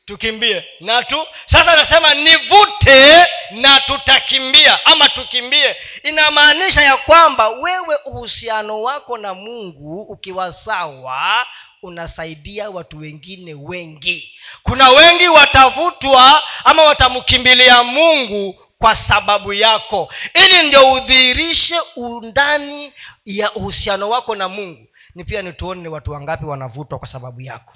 tukimbie. Na tu sasa anasema nivute na tutakimbia ama tukimbie. Inamaanisha ya kwamba wewe uhusiano wako na mungu ukiwa sawa unasaidia watu wengine wengi. Kuna wengi watavutwa ama watamkimbilia mungu kwa sababu yako. Ili ndio udhihirishe undani ya uhusiano wako na mungu ni pia nituone ni watu wangapi wanavutwa kwa sababu yako.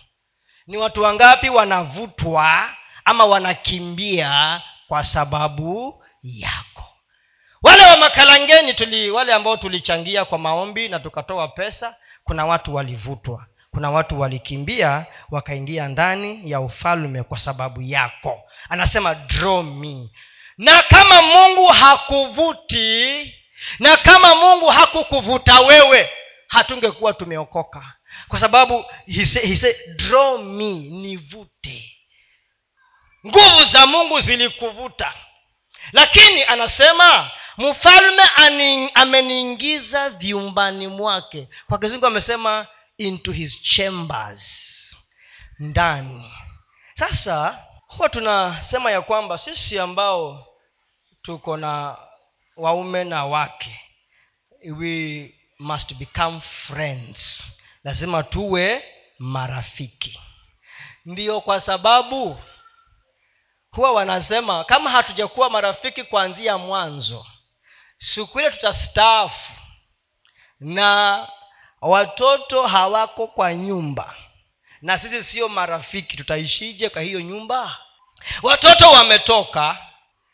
Ni watu wangapi wanavutwa ama wanakimbia kwa sababu yako. Wale wa makalangeni tuli wale ambao tulichangia kwa maombi na tukatoa pesa kuna watu walivutwa kuna watu walikimbia wakaingia ndani ya ufalme kwa sababu yako. Anasema draw me. Na kama mungu hakuvuti na kama mungu hakukuvuta wewe hatungekuwa tumeokoka. Kwa sababu he say, he draw me nivute. Nguvu za mungu zilikuvuta. Lakini anasema mfalme ameniingiza vyumbani mwake. Kwa kizungu amesema into his chambers ndani. Sasa huwa tunasema ya kwamba sisi ambao tuko na waume na wake we must become friends. Lazima tuwe marafiki. Ndiyo kwa sababu huwa wanasema kama hatujakuwa marafiki kuanzia mwanzo siku ile tutastaafu na watoto hawako kwa nyumba. Na sisi sio marafiki tutaishije kwa hiyo nyumba? Watoto wametoka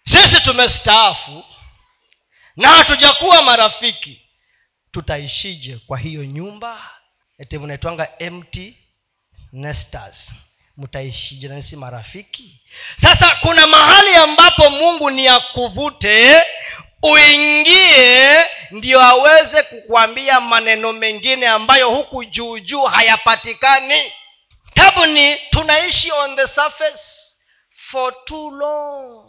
sisi tumestaafu na hatujakuwa marafiki tutaishije kwa hiyo nyumba? Eti mnaitwanga empty nesters. Mtaishije nasi marafiki? Sasa kuna mahali ambapo mungu ni akuvute uingie ndio aweze kukwambia maneno mengine ambayo huku juu juu hayapatikani. Tabu ni tunaishi on the surface for too long.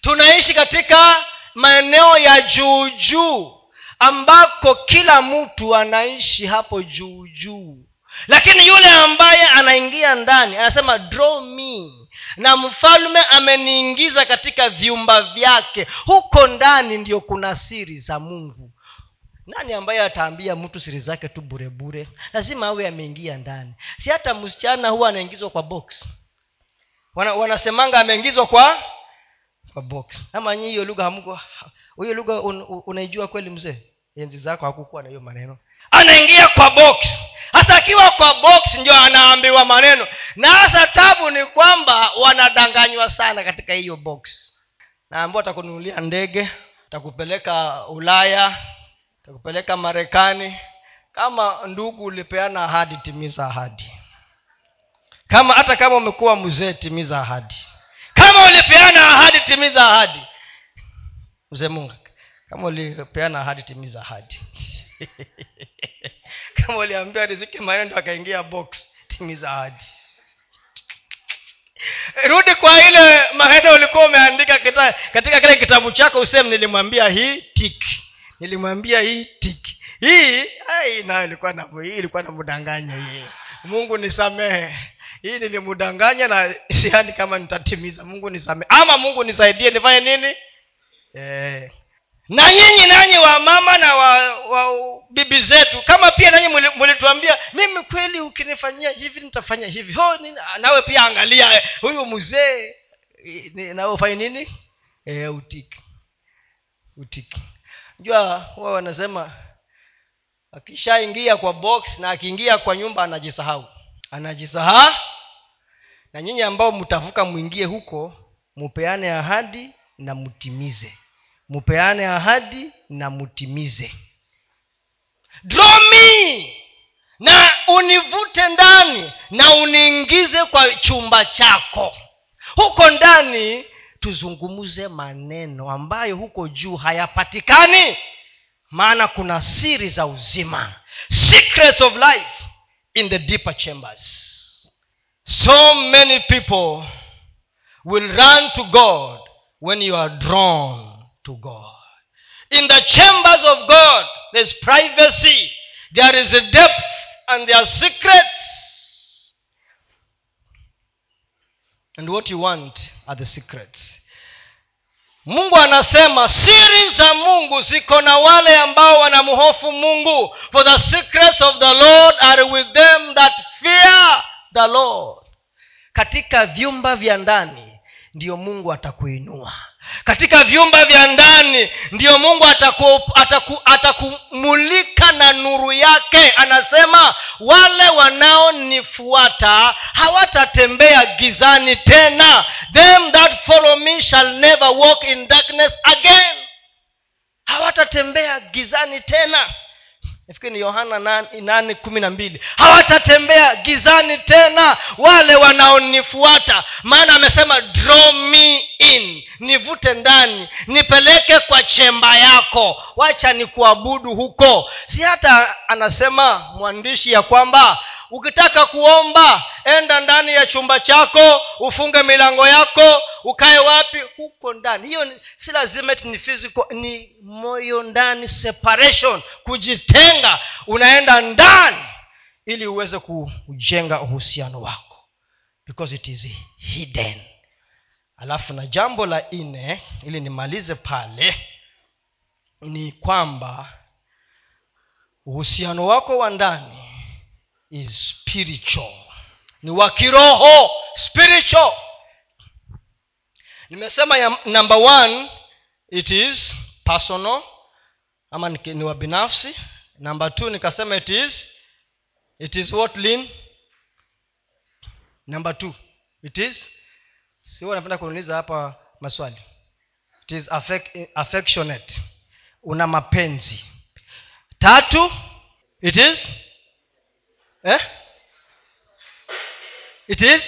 Tunaishi katika maeneo ya juu juu ambako kila mtu anaishi hapo juu juu. Lakini yule ambaye anaingia ndani anasema draw me na mfalme ameniingiza katika vyumba vyake. Huko ndani ndio kuna siri za mungu. Nani ambaye ataambia mtu siri zake tu burebure lazima awe ameingia ndani. Si hata msichana huwa anaingizwa kwa box. Wana, wanasemanga ameingizwa kwa kwa box. Ama nyi hiyo lugha hamko? Hiyo lugha un, unaijua kweli mzee? Enzi zako hakukuwa na hiyo maneno anaingia kwa box. Hasa akiwa kwa box ndio anaambiwa maneno. Na hasa tabu ni kwamba wanadanganywa sana katika hiyo box. Naambua atakununulia ndege takupeleka ulaya takupeleka marekani. Kama ndugu ulipeana ahadi timiza ahadi. Kama hata kama umekuwa mzee timiza ahadi. Kama ulipeana ahadi timiza ahadi. Mzee munga kama ulipeana ahadi timiza ahadi kama uliambiwa riziki manendo akaingia box timiza ahadi. Rudi kwa ile maneno ulikuwa umeandika katika kile kitabu chako useme nilimwambia hii tik nilimwambia hii tik. Hii nayo ilikuwa na hii ilikuwa namdanganya hii. Mungu nisamehe. Hii nilimdanganya na siani kama nitatimiza. Mungu nisamehe. Ama mungu nisaidie nifanye nini? Eh na nyinyi nanyi wa mama na wa, wa bibi zetu kama pia nanyi mulituambia mimi kweli ukinifanyia hivi nitafanya hivi. Ho, nawe pia angalia huyu mzee nawe ufanye nini? E, utiki. Utiki. Jua huwa wanasema akishaingia kwa box na akiingia kwa nyumba anajisahau. Anajisahau. Na nyinyi ambao mtavuka mwingie huko mupeane ahadi na mtimize mupeane ahadi na mutimize. Draw me na univute ndani na uniingize kwa chumba chako. Huko ndani tuzungumze maneno ambayo huko juu hayapatikani. Maana kuna siri za uzima. Secrets of life in the deeper chambers. So many people will run to god when you are drawn to god. In the chambers of god there's privacy there is a depth and there are secrets. And what you want are the secrets. Mungu anasema siri za mungu ziko na wale ambao wanamhofu mungu. For the secrets of the lord are with them that fear the lord. Katika vyumba vya ndani ndiyo mungu atakuinua katika vyumba vya ndani ndiyo mungu atakumulika ataku, ataku na nuru yake. Anasema wale wanaonifuata hawatatembea gizani tena. Them that follow me shall never walk in darkness again. Hawatatembea gizani tena nafikiri ni yohana nane kumi na mbili. Hawatatembea gizani tena wale wanaonifuata. Maana amesema draw me in nivute ndani nipeleke kwa chemba yako. Wacha ni kuabudu huko. Si hata anasema mwandishi ya kwamba ukitaka kuomba enda ndani ya chumba chako ufunge milango yako ukae wapi? Huko ndani. Hiyo si lazima ni physical ni moyo ndani separation. Kujitenga unaenda ndani ili uweze kujenga uhusiano wako. Because it is hidden. Alafu na jambo la nne ili nimalize pale ni kwamba uhusiano wako wa ndani is spiritual. Ni wa kiroho spiritual. Nimesema ya number one it is personal ama ni, wa binafsi. Number two nikasema it is it is what lin number two it is siwa napenda kuuliza hapa maswali. It is affect, affectionate. Una mapenzi. Tatu it is eh? it is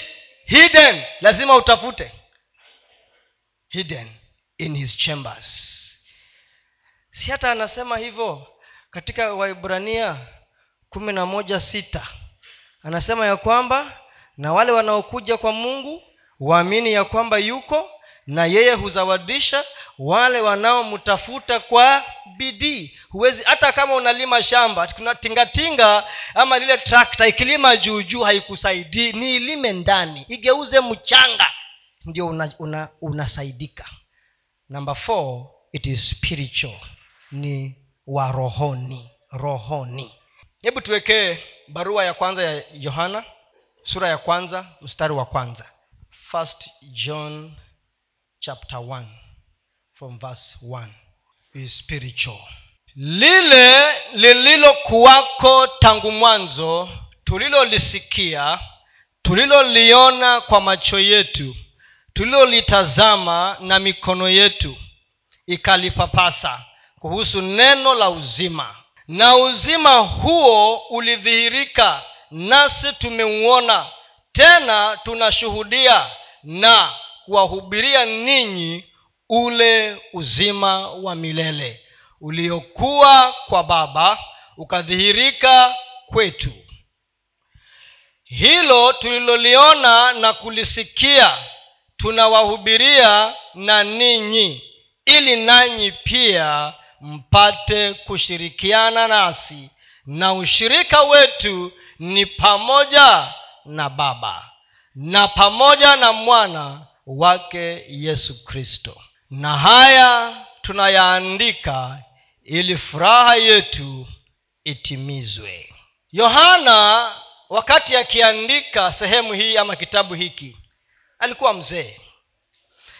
hidden. Lazima utafute. Hidden in his chambers. Si hata anasema hivyo katika waibrania kumi na moja sita anasema ya kwamba na wale wanaokuja kwa mungu waamini ya kwamba yuko na yeye huzawadisha wale wanaomtafuta kwa bidii. Huwezi hata kama unalima shamba kuna tingatinga ama lile trakta ikilima juu juu haikusaidii ni ilime ndani igeuze mchanga ndio unasaidika una, una four it is spiritual ni wa rohoni rohoni. Hebu tuwekee barua ya kwanza ya yohana sura ya kwanza mstari wa kwanza. First john chapter 1 from verse 1 is spiritual. Lile lililokuwako tangu mwanzo tulilolisikia tuliloliona kwa macho yetu tulilolitazama na mikono yetu ikalipapasa kuhusu neno la uzima. Na uzima huo ulidhihirika nasi tumeuona tena tunashuhudia na kuwahubiria ninyi ule uzima wa milele uliokuwa kwa baba ukadhihirika kwetu. Hilo tuliloliona na kulisikia tunawahubiria na ninyi ili nanyi pia mpate kushirikiana nasi na ushirika wetu ni pamoja na baba na pamoja na mwana wake yesu kristo. Na haya tunayaandika ili furaha yetu itimizwe. Yohana wakati akiandika sehemu hii ama kitabu hiki alikuwa mzee.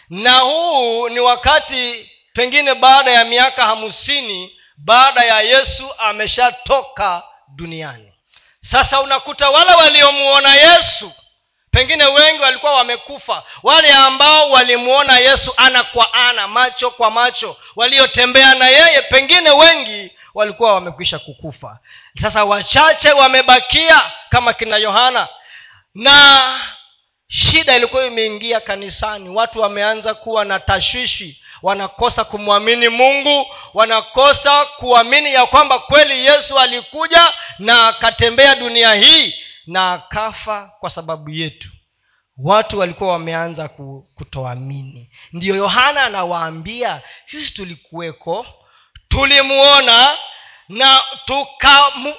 Na huu ni wakati pengine baada ya miaka hamsini baada ya yesu ameshatoka duniani. Sasa unakuta wale waliomuona yesu pengine wengi walikuwa wamekufa. Wale ambao walimwona yesu ana kwa ana macho kwa macho waliotembea na yeye pengine wengi walikuwa wamekwisha kukufa. Sasa wachache wamebakia kama kina yohana. Na shida ilikuwa imeingia kanisani. Watu wameanza kuwa na tashwishi. Wanakosa kumwamini mungu. Wanakosa kuamini ya kwamba kweli yesu alikuja na akatembea dunia hii na akafa kwa sababu yetu. Watu walikuwa wameanza kutoamini. Ndiyo yohana anawaambia sisi tulikuweko tulimuona na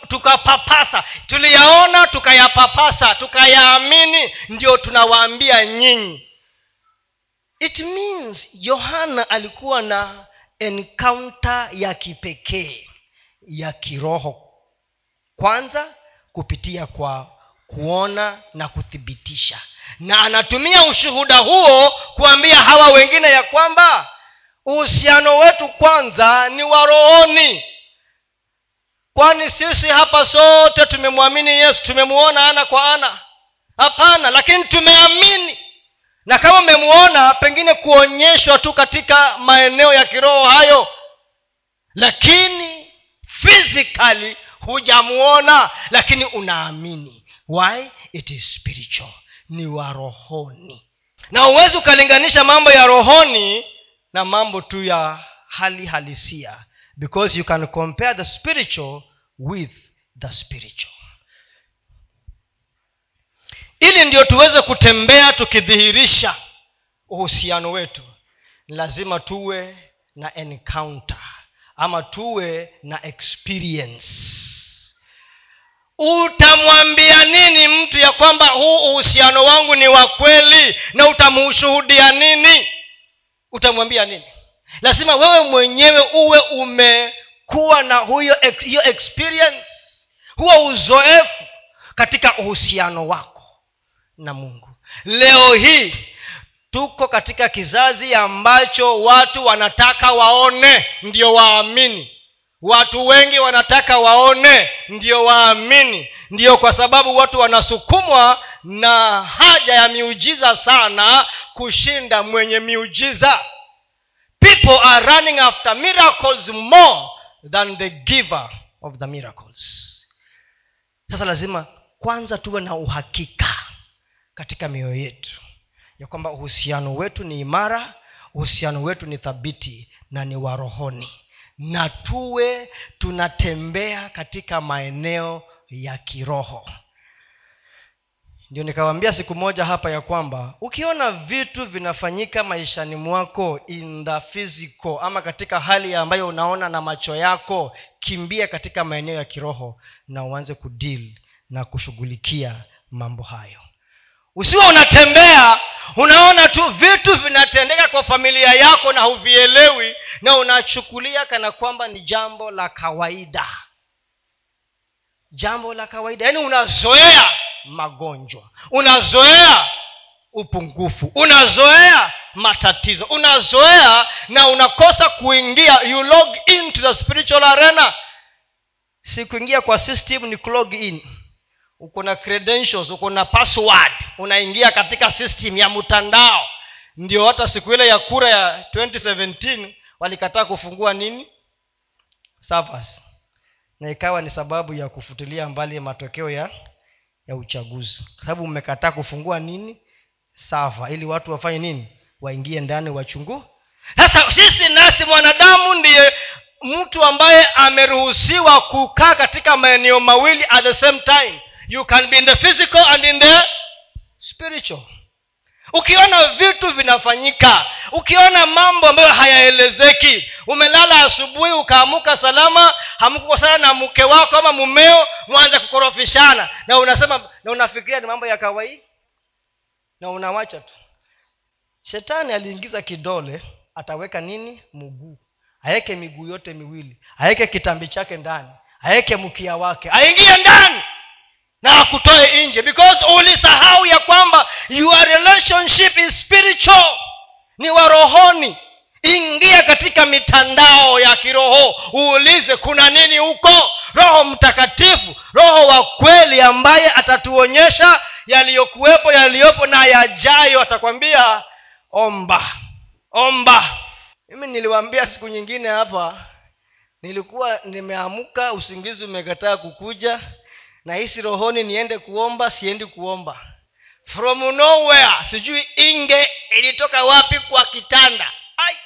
tukapapasa. Tuka tuliyaona tukayapapasa tukayaamini ndio tunawaambia nyinyi. It means yohana alikuwa na encounter ya kipekee ya kiroho. Kwanza kupitia kwa kuona na kuthibitisha. Na anatumia ushuhuda huo kuambia hawa wengine ya kwamba uhusiano wetu kwanza ni wa rohoni. Kwani sisi hapa sote tumemwamini yesu tumemuona ana kwa ana? Hapana lakini tumeamini. Na kama umemuona pengine kuonyeshwa tu katika maeneo ya kiroho hayo. Lakini fizikali hujamuona lakini unaamini why? It is spiritual. Ni wa rohoni. Na huwezi ukalinganisha mambo ya rohoni na mambo tu ya hali halisia. Because you can compare the spiritual with the spiritual. Ili ndio tuweze kutembea tukidhihirisha uhusiano wetu lazima tuwe na encounter ama tuwe na experience utamwambia nini mtu ya kwamba huu uhusiano wangu ni wa kweli na utamushuhudia nini? Utamwambia nini? Lazima wewe mwenyewe uwe umekuwa na huyo hiyo experience huo uzoefu katika uhusiano wako na mungu. Leo hii tuko katika kizazi ambacho watu wanataka waone ndio waamini watu wengi wanataka waone ndio waamini ndio kwa sababu watu wanasukumwa na haja ya miujiza sana kushinda mwenye miujiza. People are running after miracles more than the giver of the miracles. Sasa lazima kwanza tuwe na uhakika katika mioyo yetu ya kwamba uhusiano wetu ni imara uhusiano wetu ni thabiti na ni warohoni na tuwe tunatembea katika maeneo ya kiroho. Ndio nikawambia siku moja hapa ya kwamba ukiona vitu vinafanyika maishani mwako in ama katika hali ambayo unaona na macho yako kimbia katika maeneo ya kiroho na uanze kudeal na kushughulikia mambo hayo. Usiwe unatembea unaona tu vitu vinatendeka kwa familia yako na huvielewi na unachukulia kana kwamba ni jambo la kawaida. Jambo la kawaida. Yaani unazoea magonjwa unazoea upungufu unazoea matatizo unazoea na unakosa kuingia you log into the spiritual arena. Si kuingia kwa system ni log in uko na credentials uko na password unaingia katika system ya mtandao. Ndio hata siku ile ya kura ya 2017 walikataa kufungua nini? Servers. Na ikawa ni sababu ya kufutilia mbali matokeo ya ya uchaguzi. Kwa sababu mmekataa kufungua nini? Sava ili watu wafanye nini? Waingie ndani wachungu. Sasa sisi nasi mwanadamu ndiye mtu ambaye ameruhusiwa kukaa katika maeneo mawili at the same time you can be in the physical and in the spiritual. Ukiona vitu vinafanyika ukiona mambo ambayo hayaelezeki umelala asubuhi ukaamuka salama hamkukosana na mke wako ama mumeo mwanze kukorofishana. Na unasema na unafikiria ni mambo ya kawaida? Na unawacha tu. Shetani aliingiza kidole ataweka nini? Mguu. Aweke miguu yote miwili. Aweke kitambi chake ndani. Aweke mkia wake. Aingie ndani na akutoe nje. Because ulisahau ya kwamba your relationship is spiritual. Ni warohoni ingia katika mitandao ya kiroho. Uulize kuna nini huko? Roho mtakatifu roho wa kweli ambaye atatuonyesha yaliyokuwepo yaliyopo na yajayo. Atakwambia omba omba. Mimi niliwaambia siku nyingine hapa nilikuwa nimeamka usingizi umekataa kukuja nahisi rohoni niende kuomba siendi kuomba. From nowhere sijui inge ilitoka wapi kwa kitanda. Ai.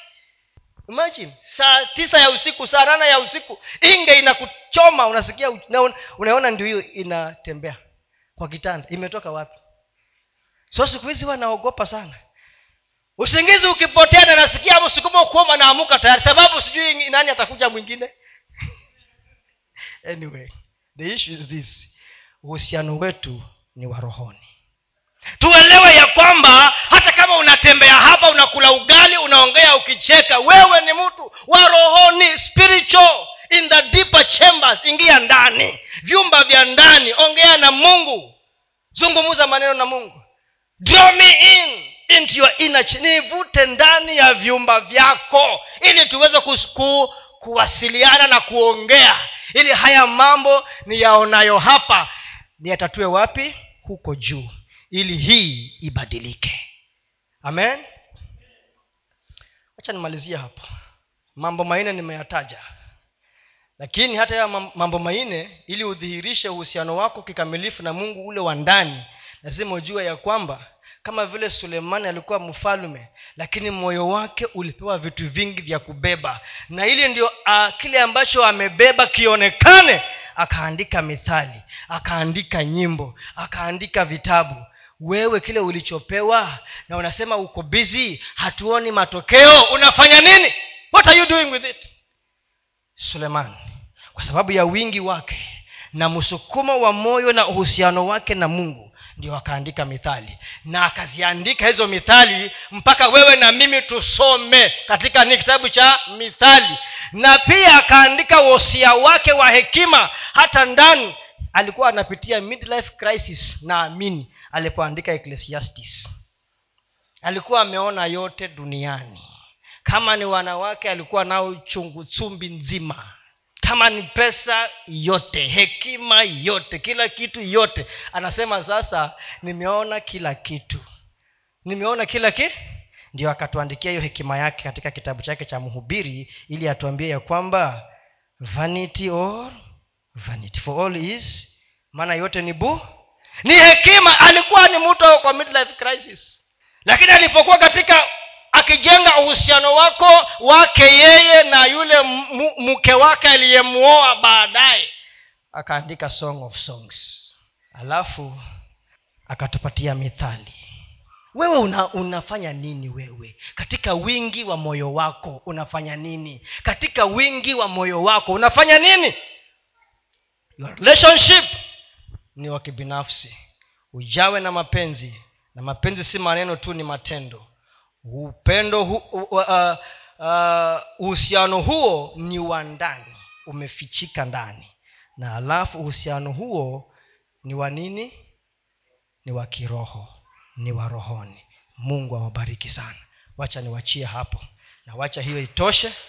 imagine saa tisa ya usiku saa nane ya usiku inge inakuchoma. Unasikia una, unaona ndio hiyo inatembea kwa kitanda. Imetoka wapi? So siku hizi wanaogopa sana. Usingizi ukipotea na nasikia msukumo kuoma naamuka tayari. Sababu sijui nani atakuja mwingine. Anyway the issue is this uhusiano wetu ni wa rohoni. Tuelewe ya kwamba hata kama unatembea hapa unakula ugali unaongea ukicheka wewe ni mtu wa rohoni spiritual in the deeper chambers ingia ndani. Vyumba vya ndani ongea na mungu. Zungumza maneno na mungu. Draw me in into your inner nivute ndani ya vyumba vyako ili tuweze ku, kuwasiliana na kuongea ili haya mambo niyaonayo hapa niyatatue wapi? Huko juu ili hii ibadilike. Amen. Wacha nimalizie hapo. Mambo manne nimeyataja. Lakini hata ya mambo manne ili udhihirishe uhusiano wako kikamilifu na mungu ule wa ndani lazima ujue ya kwamba kama vile sulemani alikuwa mfalume lakini moyo wake ulipewa vitu vingi vya kubeba. Na ili ndio uh, kile ambacho amebeba kionekane akaandika mithali akaandika nyimbo akaandika vitabu. Wewe kile ulichopewa na unasema uko bizi hatuoni matokeo unafanya nini? What are you doing with it? Suleman kwa sababu ya wingi wake na msukumo wa moyo na uhusiano wake na mungu ndio akaandika mithali. Na akaziandika hizo mithali mpaka wewe na mimi tusome katika ni kitabu cha mithali. Na pia akaandika wosia wake wa hekima. Hata ndani alikuwa anapitia midlife crisis naamini alipoandika ecclesiastis alikuwa ameona yote duniani. Kama ni wanawake alikuwa nao chungu chumbi nzima kama pesa yote hekima yote kila kitu yote. Anasema sasa nimeona kila kitu. Nimeona kila kitu ndio akatuandikia hiyo hekima yake katika kitabu chake cha mhubiri ili atuambie ya kwamba vanity or vanity for all is maana yote ni bu ni hekima. Alikuwa ni mtu kwa midlife crisis. Lakini alipokuwa katika akijenga uhusiano wako wake yeye na yule mke wake aliyemwoa baadaye. Akaandika song of songs. Alafu akatupatia mithali. Wewe una, unafanya nini wewe? Katika wingi wa moyo wako unafanya nini? Katika wingi wa moyo wako unafanya nini? Your relationship ni wa kibinafsi. Ujawe na mapenzi. Na mapenzi si maneno tu ni matendo upendo uhusiano uh, uh, huo ni wa ndani umefichika ndani. Na alafu uhusiano huo ni wa nini? Ni wa kiroho ni wa rohoni. Mungu awabariki sana. Wacha niwachie hapo. Na wacha hiyo itoshe